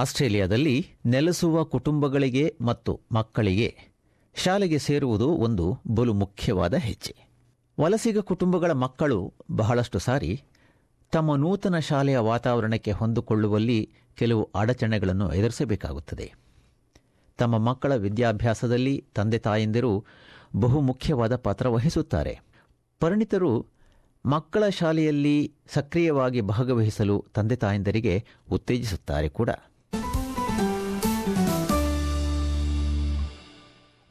ಆಸ್ಟ್ರೇಲಿಯಾದಲ್ಲಿ ನೆಲೆಸುವ ಕುಟುಂಬಗಳಿಗೆ ಮತ್ತು ಮಕ್ಕಳಿಗೆ ಶಾಲೆಗೆ ಸೇರುವುದು ಒಂದು ಬಲು ಮುಖ್ಯವಾದ ಹೆಜ್ಜೆ. ವಲಸಿಗ ಕುಟುಂಬಗಳ ಮಕ್ಕಳು ಬಹಳಷ್ಟು ಸಾರಿ ತಮ್ಮ ನೂತನ ಶಾಲೆಯ ವಾತಾವರಣಕ್ಕೆ ಹೊಂದಿಕೊಳ್ಳುವಲ್ಲಿ ಕೆಲವು ಅಡಚಣೆಗಳನ್ನು ಎದುರಿಸಬೇಕಾಗುತ್ತದೆ. ತಮ್ಮ ಮಕ್ಕಳ ವಿದ್ಯಾಭ್ಯಾಸದಲ್ಲಿ ತಂದೆ ತಾಯಂದಿರು ಬಹುಮುಖ್ಯವಾದ ಪಾತ್ರ ವಹಿಸುತ್ತಾರೆ. ಪರಿಣಿತರು ಮಕ್ಕಳ ಶಾಲೆಯಲ್ಲಿ ಸಕ್ರಿಯವಾಗಿ ಭಾಗವಹಿಸಲು ತಂದೆ ತಾಯಂದಿರಿಗೆ ಉತ್ತೇಜಿಸುತ್ತಾರೆ ಕೂಡ.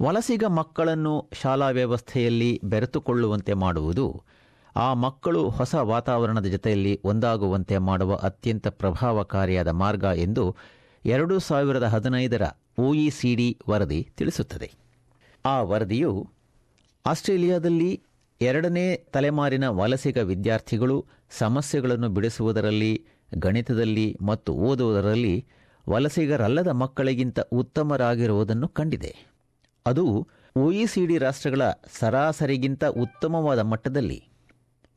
ವಲಸಿಗ ಮಕ್ಕಳನ್ನು ಶಾಲಾ ವ್ಯವಸ್ಥೆಯಲ್ಲಿ ಬೆರೆತುಕೊಳ್ಳುವಂತೆ ಮಾಡುವುದು, ಆ ಮಕ್ಕಳು ಹೊಸ ವಾತಾವರಣದ ಜೊತೆಯಲ್ಲಿ ಒಂದಾಗುವಂತೆ ಮಾಡುವ ಅತ್ಯಂತ ಪ್ರಭಾವಕಾರಿಯಾದ ಮಾರ್ಗ ಎಂದು ಎರಡು ಸಾವಿರದ ಹದಿನೈದರ ಒಇಸಿಡಿ ವರದಿ ತಿಳಿಸುತ್ತದೆ. ಆ ವರದಿಯು ಆಸ್ಟ್ರೇಲಿಯಾದಲ್ಲಿ ಎರಡನೇ ತಲೆಮಾರಿನ ವಲಸಿಗ ವಿದ್ಯಾರ್ಥಿಗಳು ಸಮಸ್ಯೆಗಳನ್ನು ಬಿಡಿಸುವುದರಲ್ಲಿ, ಗಣಿತದಲ್ಲಿ ಮತ್ತು ಓದುವುದರಲ್ಲಿ ವಲಸಿಗರಲ್ಲದ ಮಕ್ಕಳಿಗಿಂತ ಉತ್ತಮರಾಗಿರುವುದನ್ನು ಕಂಡಿದೆ. ಅದು ಒಇಸಿಡಿ ರಾಷ್ಟ್ರಗಳ ಸರಾಸರಿಗಿಂತ ಉತ್ತಮವಾದ ಮಟ್ಟದಲ್ಲಿ.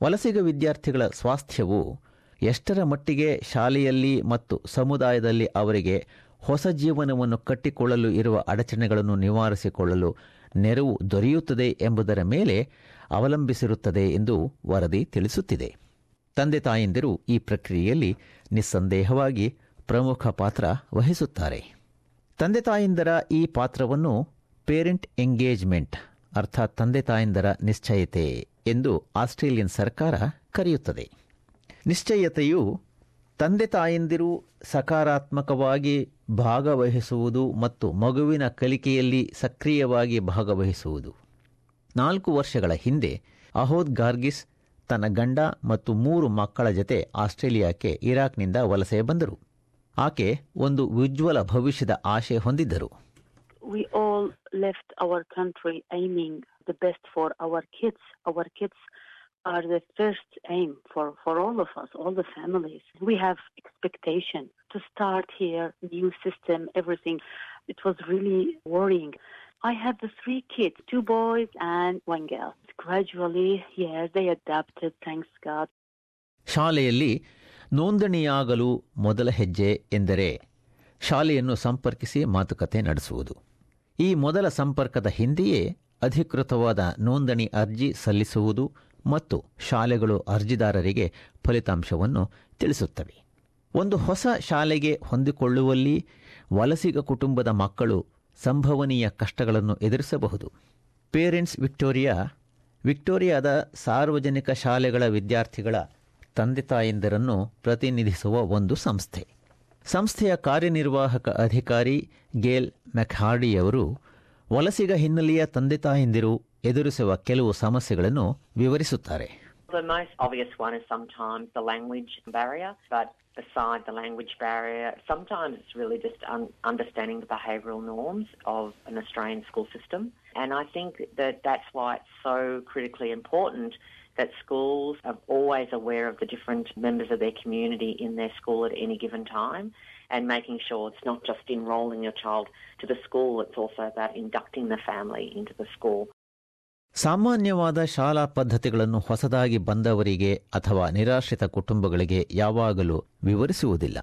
ವಲಸಿಗ ವಿದ್ಯಾರ್ಥಿಗಳ ಸ್ವಾಸ್ಥ್ಯವು ಎಷ್ಟರ ಮಟ್ಟಿಗೆ ಶಾಲೆಯಲ್ಲಿ ಮತ್ತು ಸಮುದಾಯದಲ್ಲಿ ಅವರಿಗೆ ಹೊಸ ಜೀವನವನ್ನು ಕಟ್ಟಿಕೊಳ್ಳಲು ಇರುವ ಅಡಚಣೆಗಳನ್ನು ನಿವಾರಿಸಿಕೊಳ್ಳಲು ನೆರವು ದೊರೆಯುತ್ತದೆ ಎಂಬುದರ ಮೇಲೆ ಅವಲಂಬಿಸಿರುತ್ತದೆ ಎಂದು ವರದಿ ತಿಳಿಸುತ್ತಿದೆ. ತಂದೆ ತಾಯಂದಿರು ಈ ಪ್ರಕ್ರಿಯೆಯಲ್ಲಿ ನಿಸ್ಸಂದೇಹವಾಗಿ ಪ್ರಮುಖ ಪಾತ್ರ ವಹಿಸುತ್ತಾರೆ. ತಂದೆ ತಾಯಂದರ ಈ ಪಾತ್ರವನ್ನು ಪೇರೆಂಟ್ ಎಂಗೇಜ್ಮೆಂಟ್, ಅರ್ಥಾತ್ ತಂದೆ ತಾಯಂದರ ನಿಶ್ಚಯತೆ ಎಂದು ಆಸ್ಟ್ರೇಲಿಯನ್ ಸರ್ಕಾರ ಕರೆಯುತ್ತದೆ. ನಿಶ್ಚಯತೆಯು ತಂದೆ ತಾಯಂದಿರು ಸಕಾರಾತ್ಮಕವಾಗಿ ಭಾಗವಹಿಸುವುದು ಮತ್ತು ಮಗುವಿನ ಕಲಿಕೆಯಲ್ಲಿ ಸಕ್ರಿಯವಾಗಿ ಭಾಗವಹಿಸುವುದು. ನಾಲ್ಕು ವರ್ಷಗಳ ಹಿಂದೆ ಅಹೋದ್ ಗಾರ್ಗಿಸ್ ತನ್ನ ಗಂಡ ಮತ್ತು ಮೂರು ಮಕ್ಕಳ ಜತೆ ಆಸ್ಟ್ರೇಲಿಯಾಕ್ಕೆ ಇರಾಕ್ನಿಂದ ವಲಸೆ ಬಂದರು. ಆಕೆ ಒಂದು ಉಜ್ವಲ ಭವಿಷ್ಯದ ಆಶೆ ಹೊಂದಿದ್ದರು. We all left our country aiming the best for our kids. Our kids are the first aim for, for all of us, all the families. We have expectation to start here, new system, everything. It was really worrying. I have the three kids, two boys and one girl. Gradually, yes, they adapted, thanks God. ಶಾಲೆಯಲ್ಲಿ ನೋಂದಣಿಯಾಗಲು ಮೊದಲ ಹೆಜ್ಜೆ ಎಂದರೆ ಶಾಲೆಯನ್ನು ಸಂಪರ್ಕಿಸಿ ಮಾತುಕತೆ ನಡೆಸುವುದು ಈ ಮೊದಲ ಸಂಪರ್ಕದ ಹಿಂದೆಯೇ ಅಧಿಕೃತವಾದ ನೋಂದಣಿ ಅರ್ಜಿ ಸಲ್ಲಿಸುವುದು ಮತ್ತು ಶಾಲೆಗಳು ಅರ್ಜಿದಾರರಿಗೆ ಫಲಿತಾಂಶವನ್ನು ತಿಳಿಸುತ್ತವೆ. ಒಂದು ಹೊಸ ಶಾಲೆಗೆ ಹೊಂದಿಕೊಳ್ಳುವಲ್ಲಿ ವಲಸಿಗ ಕುಟುಂಬದ ಮಕ್ಕಳು ಸಂಭವನೀಯ ಕಷ್ಟಗಳನ್ನು ಎದುರಿಸಬಹುದು. ಪೇರೆಂಟ್ಸ್ ವಿಕ್ಟೋರಿಯಾ, ವಿಕ್ಟೋರಿಯಾದ ಸಾರ್ವಜನಿಕ ಶಾಲೆಗಳ ವಿದ್ಯಾರ್ಥಿಗಳ ತಂದೆ ತಾಯಂದಿರನ್ನು ಪ್ರತಿನಿಧಿಸುವ ಒಂದು ಸಂಸ್ಥೆ. ಸಂಸ್ಥೆಯ ಕಾರ್ಯನಿರ್ವಾಹಕ ಅಧಿಕಾರಿ ಗೇಲ್ ಮೆಕ್ಹಾರ್ಡಿಯವರು ವಲಸಿಗ ಹಿನ್ನೆಲೆಯ ತಂದೆ ತಾಯಂದಿರು ಎದುರಿಸುವ ಕೆಲವು ಸಮಸ್ಯೆಗಳನ್ನು ವಿವರಿಸುತ್ತಾರೆ The most obvious one is sometimes the language barrier, but beside the language barrier, sometimes it's really just un- understanding the behavioural norms of an Australian school system. And I think that that's why it's so critically important that schools are always aware of the different members of their community in their school at any given time and making sure it's not just enrolling your child to the school, it's also about inducting the family into the school. ಸಾಮಾನ್ಯವಾದ ಶಾಲಾ ಪದ್ಧತಿಗಳನ್ನು ಹೊಸದಾಗಿ ಬಂದವರಿಗೆ ಅಥವಾ ನಿರಾಶ್ರಿತ ಕುಟುಂಬಗಳಿಗೆ ಯಾವಾಗಲೂ ವಿವರಿಸುವುದಿಲ್ಲ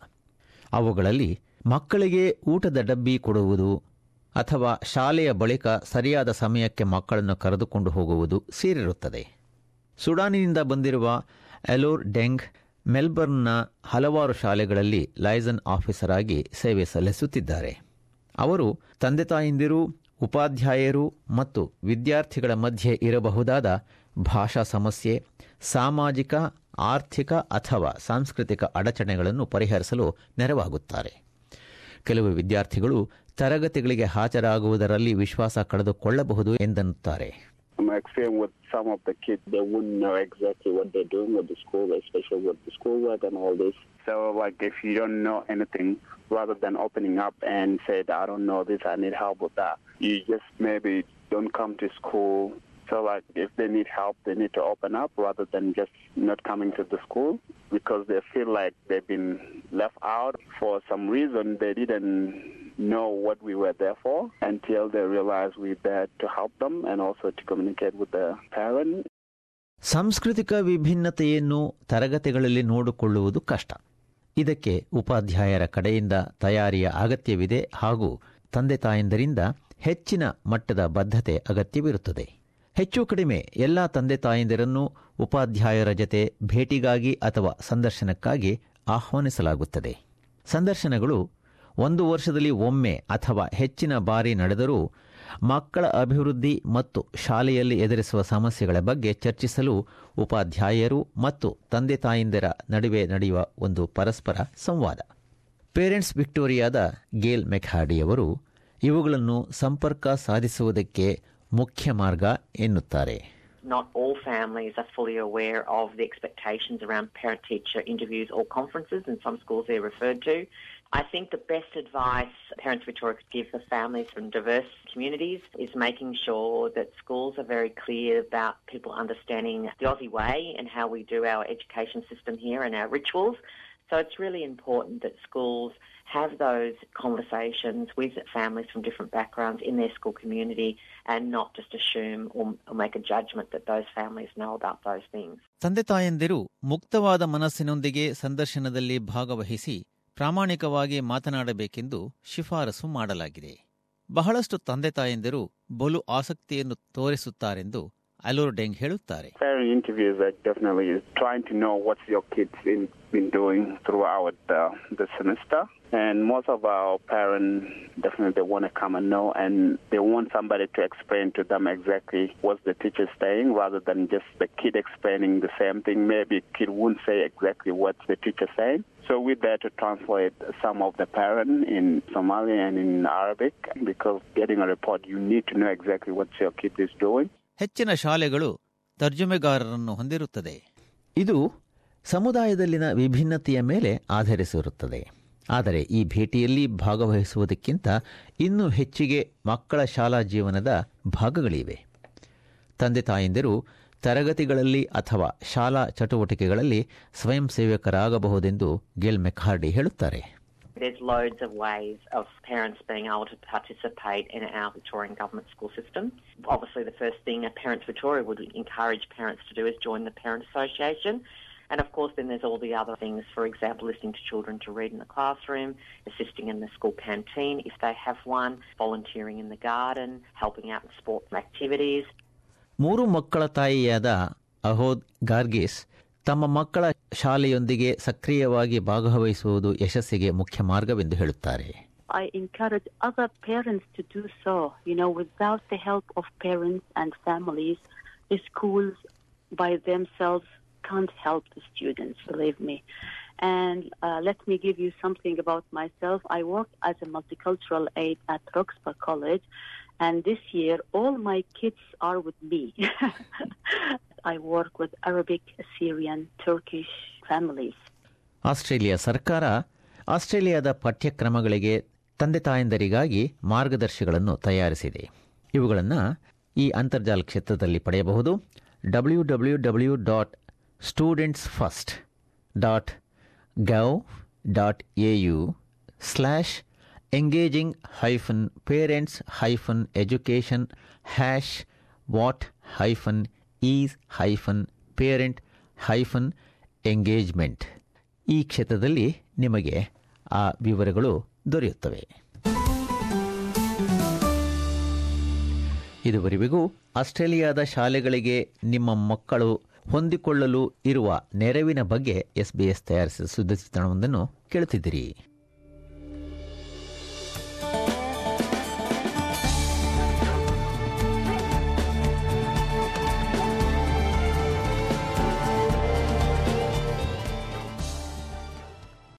ಅವುಗಳಲ್ಲಿ ಮಕ್ಕಳಿಗೆ ಊಟದ ಡಬ್ಬಿ ಕೊಡುವುದು ಅಥವಾ ಶಾಲೆಯ ಬಳಿಕ ಸರಿಯಾದ ಸಮಯಕ್ಕೆ ಮಕ್ಕಳನ್ನು ಕರೆದುಕೊಂಡು ಹೋಗುವುದು ಸೇರಿರುತ್ತದೆ ಸುಡಾನಿನಿಂದ ಬಂದಿರುವ ಎಲೋರ್ ಡೆಂಗ್ ಮೆಲ್ಬರ್ನ್ನ ಹಲವಾರು ಶಾಲೆಗಳಲ್ಲಿ ಲೈಸನ್ ಆಫೀಸರ್ ಆಗಿ ಸೇವೆ ಸಲ್ಲಿಸುತ್ತಿದ್ದಾರೆ. ಅವರು ತಂದೆ ತಾಯಂದಿರು, ಉಪಾಧ್ಯಾಯರು ಮತ್ತು ವಿದ್ಯಾರ್ಥಿಗಳ ಮಧ್ಯೆ ಇರಬಹುದಾದ ಭಾಷಾ ಸಮಸ್ಯೆ, ಸಾಮಾಜಿಕ, ಆರ್ಥಿಕ ಅಥವಾ ಸಾಂಸ್ಕೃತಿಕ ಅಡಚಣೆಗಳನ್ನು ಪರಿಹರಿಸಲು ನೆರವಾಗುತ್ತಾರೆ. ಕೆಲವು ವಿದ್ಯಾರ್ಥಿಗಳು ತರಗತಿಗಳಿಗೆ ಹಾಜರಾಗುವುದರಲ್ಲಿ ವಿಶ್ವಾಸ ಕಳೆದುಕೊಳ್ಳಬಹುದು ಎಂದನ್ನುತ್ತಾರೆ. My experience with some of the kids, they wouldn't know exactly what they're doing with the school, especially with the schoolwork and all this. So, like, if you don't know anything, rather than opening up and say, I don't know this, I need help with that, you just maybe don't come to school. So, like, if they need help, they need to open up rather than just not coming to the school because they feel like they've been left out for some reason. They didn't know what we were there for until they realize we're there to help them and also to communicate with the parent. ಸಾಂಸ್ಕೃತಿಕ ವಿಭಿನ್ನತೆಯನ್ನು ತರಗತಿಗಳಲ್ಲಿ ನೋಡಿಕೊಳ್ಳುವುದು ಕಷ್ಟ. ಇದಕ್ಕೆ ಉಪಾಧ್ಯಾಯರ ಕಡೆಯಿಂದ ತಯಾರಿಯ ಅಗತ್ಯವಿದೆ ಹಾಗೂ ತಂದೆ ತಾಯಂದರಿಂದ ಹೆಚ್ಚಿನ ಮಟ್ಟದ ಬದ್ಧತೆ ಅಗತ್ಯವಿರುತ್ತದೆ. ಹೆಚ್ಚು ಕಡಿಮೆ ಎಲ್ಲ ತಂದೆ ತಾಯಂದಿರನ್ನು ಉಪಾಧ್ಯಾಯರ ಜತೆ ಭೇಟಿಗಾಗಿ ಅಥವಾ ಸಂದರ್ಶನಕ್ಕಾಗಿ ಆಹ್ವಾನಿಸಲಾಗುತ್ತದೆ. ಸಂದರ್ಶನಗಳು ಒಂದು ವರ್ಷದಲ್ಲಿ ಒಮ್ಮೆ ಅಥವಾ ಹೆಚ್ಚಿನ ಬಾರಿ ನಡೆದರೂ ಮಕ್ಕಳ ಅಭಿವೃದ್ಧಿ ಮತ್ತು ಶಾಲೆಯಲ್ಲಿ ಎದುರಿಸುವ ಸಮಸ್ಯೆಗಳ ಬಗ್ಗೆ ಚರ್ಚಿಸಲು ಉಪಾಧ್ಯಾಯರು ಮತ್ತು ತಂದೆ ತಾಯಿಂದರ ನಡುವೆ ನಡೆಯುವ ಒಂದು ಪರಸ್ಪರ ಸಂವಾದ ಪೇರೆಂಟ್ಸ್ ವಿಕ್ಟೋರಿಯಾದ ಗೇಲ್ ಮೆಕ್ಹಾಡಿಯವರು ಇವುಗಳನ್ನು ಸಂಪರ್ಕ ಸಾಧಿಸುವುದಕ್ಕೆ ಮುಖ್ಯ ಮಾರ್ಗ ಎನ್ನುತ್ತಾರೆ Not all families are fully aware of the expectations around parent teacher interviews or conferences, and some schools they're referred to. I think the best advice Parents Victoria could give for families from diverse communities is making sure that schools are very clear about people understanding the Aussie way and how we do our education system here and our rituals. So it's really important that schools have those conversations with families from different backgrounds in their school community and not just assume or, or make a judgment that those families know about those things. ತಂದೆ ತಾಯಂದಿರು ಮುಕ್ತವಾದ ಮನಸ್ಸಿನೊಂದಿಗೆ ಸಂದರ್ಶನದಲ್ಲಿ ಭಾಗವಹಿಸಿ ಪ್ರಾಮಾಣಿಕವಾಗಿ ಮಾತನಾಡಬೇಕೆಂದು ಶಿಫಾರಸು ಮಾಡಲಾಗಿದೆ. ಬಹಳಷ್ಟು ತಂದೆ ತಾಯಂದಿರು ಬಲು ಆಸಕ್ತಿಯನ್ನು ತೋರಿಸುತ್ತಾರೆಂದು ಅಲೂರ್ ಡೆಂಗ್ ಹೇಳುತ್ತಾರೆ. Interview know what's kids the And most of our parents definitely want to come and know, and they want somebody to explain to them exactly what the teacher is saying rather than just the kid explaining the same thing. Maybe kid won't say exactly what the teacher is saying. So we're there to translate some of the parent in Somali and in Arabic because getting a report, you need to know exactly what your kid is doing. ಹೆಚ್ಚಿನ ಶಾಲೆಗಳು ತರ್ಜುಮೆಗಾರರನ್ನು ಹೊಂದಿರುತ್ತದೆ ಇದು ಸಮುದಾಯದಲ್ಲಿನ ವಿಭಿನ್ನತೆಯ ಮೇಲೆ ಆಧರಿಸಿರುತ್ತದೆ ಆದರೆ ಈ ಭೇಟಿಯಲ್ಲಿ ಭಾಗವಹಿಸುವುದಕ್ಕಿಂತ ಇನ್ನೂ ಹೆಚ್ಚಿಗೆ ಮಕ್ಕಳ ಶಾಲಾ ಜೀವನದ ಭಾಗಗಳಿವೆ ತಂದೆ ತಾಯಂದಿರು ತರಗತಿಗಳಲ್ಲಿ ಅಥವಾ ಶಾಲಾ ಚಟುವಟಿಕೆಗಳಲ್ಲಿ ಸ್ವಯಂ ಸೇವಕರಾಗಬಹುದೆಂದು ಗೆಲ್ ಮೆಕ್ಹಾರ್ಡಿ ಹೇಳುತ್ತಾರೆ There's loads of ways of parents being able to participate in our Victorian government school system. Obviously, the first thing a Parents Victoria would encourage parents to do is join the Parent Association. And of course, then there's all the other things, for example, listening to children to read in the classroom, assisting in the school canteen if they have one, volunteering in the garden, helping out in sports activities. ಮೂರು ಮಕ್ಕಳ ತಾಯಿಯಾದ ಅಹೋದ್ ಗಾರ್ಗಿಸ್ ತಮ್ಮ ಮಕ್ಕಳ ಶಾಲೆಯೊಂದಿಗೆ ಸಕ್ರಿಯವಾಗಿ ಭಾಗವಹಿಸುವುದು ಯಶಸ್ಸಿಗೆ ಮುಖ್ಯ ಮಾರ್ಗವೆಂದು ಹೇಳುತ್ತಾರೆ I encourage other parents to do so. You know, without the help of parents and families, the schools by themselves can't help the students, believe me. And uh, let me give you something about myself. I worked as a multicultural aide at Roxburgh College, and this year all my kids are with me. I work with Arabic, Syrian, Turkish families. Australia ಸರ್ಕಾರ ಆಸ್ಟ್ರೇಲಿಯಾದ ಪಠ್ಯಕ್ರಮಗಳಿಗೆ ತಂದೆ ತಾಯಂದರಿಗಾಗಿ ಮಾರ್ಗದರ್ಶಿಗಳನ್ನು ತಯಾರಿಸಿದೆ ಇವುಗಳನ್ನು ಈ ಅಂತರ್ಜಾಲ ಕ್ಷೇತ್ರದಲ್ಲಿ ಪಡೆಯಬಹುದು W W W dot students first dot gov dot A U slash engaging hyphen parents hyphen education hash what hyphen is hyphen parent hyphen engagement ಈ ಕ್ಷೇತ್ರದಲ್ಲಿ ನಿಮಗೆ ಆ ವಿವರಗಳು ದೊರೆಯುತ್ತವೆ. ಇದುವರೆಗೂ ಆಸ್ಟ್ರೇಲಿಯಾದ ಶಾಲೆಗಳಿಗೆ ನಿಮ್ಮ ಮಕ್ಕಳು ಹೊಂದಿಕೊಳ್ಳಲು ಇರುವ ನೆರವಿನ ಬಗ್ಗೆ ಎಸ್ಬಿಎಸ್ ತಯಾರಿಸಿದ ಸುದ್ದಿ ಚಿತ್ರಣವೊಂದನ್ನು ಕೇಳುತ್ತಿದ್ದೀರಿ.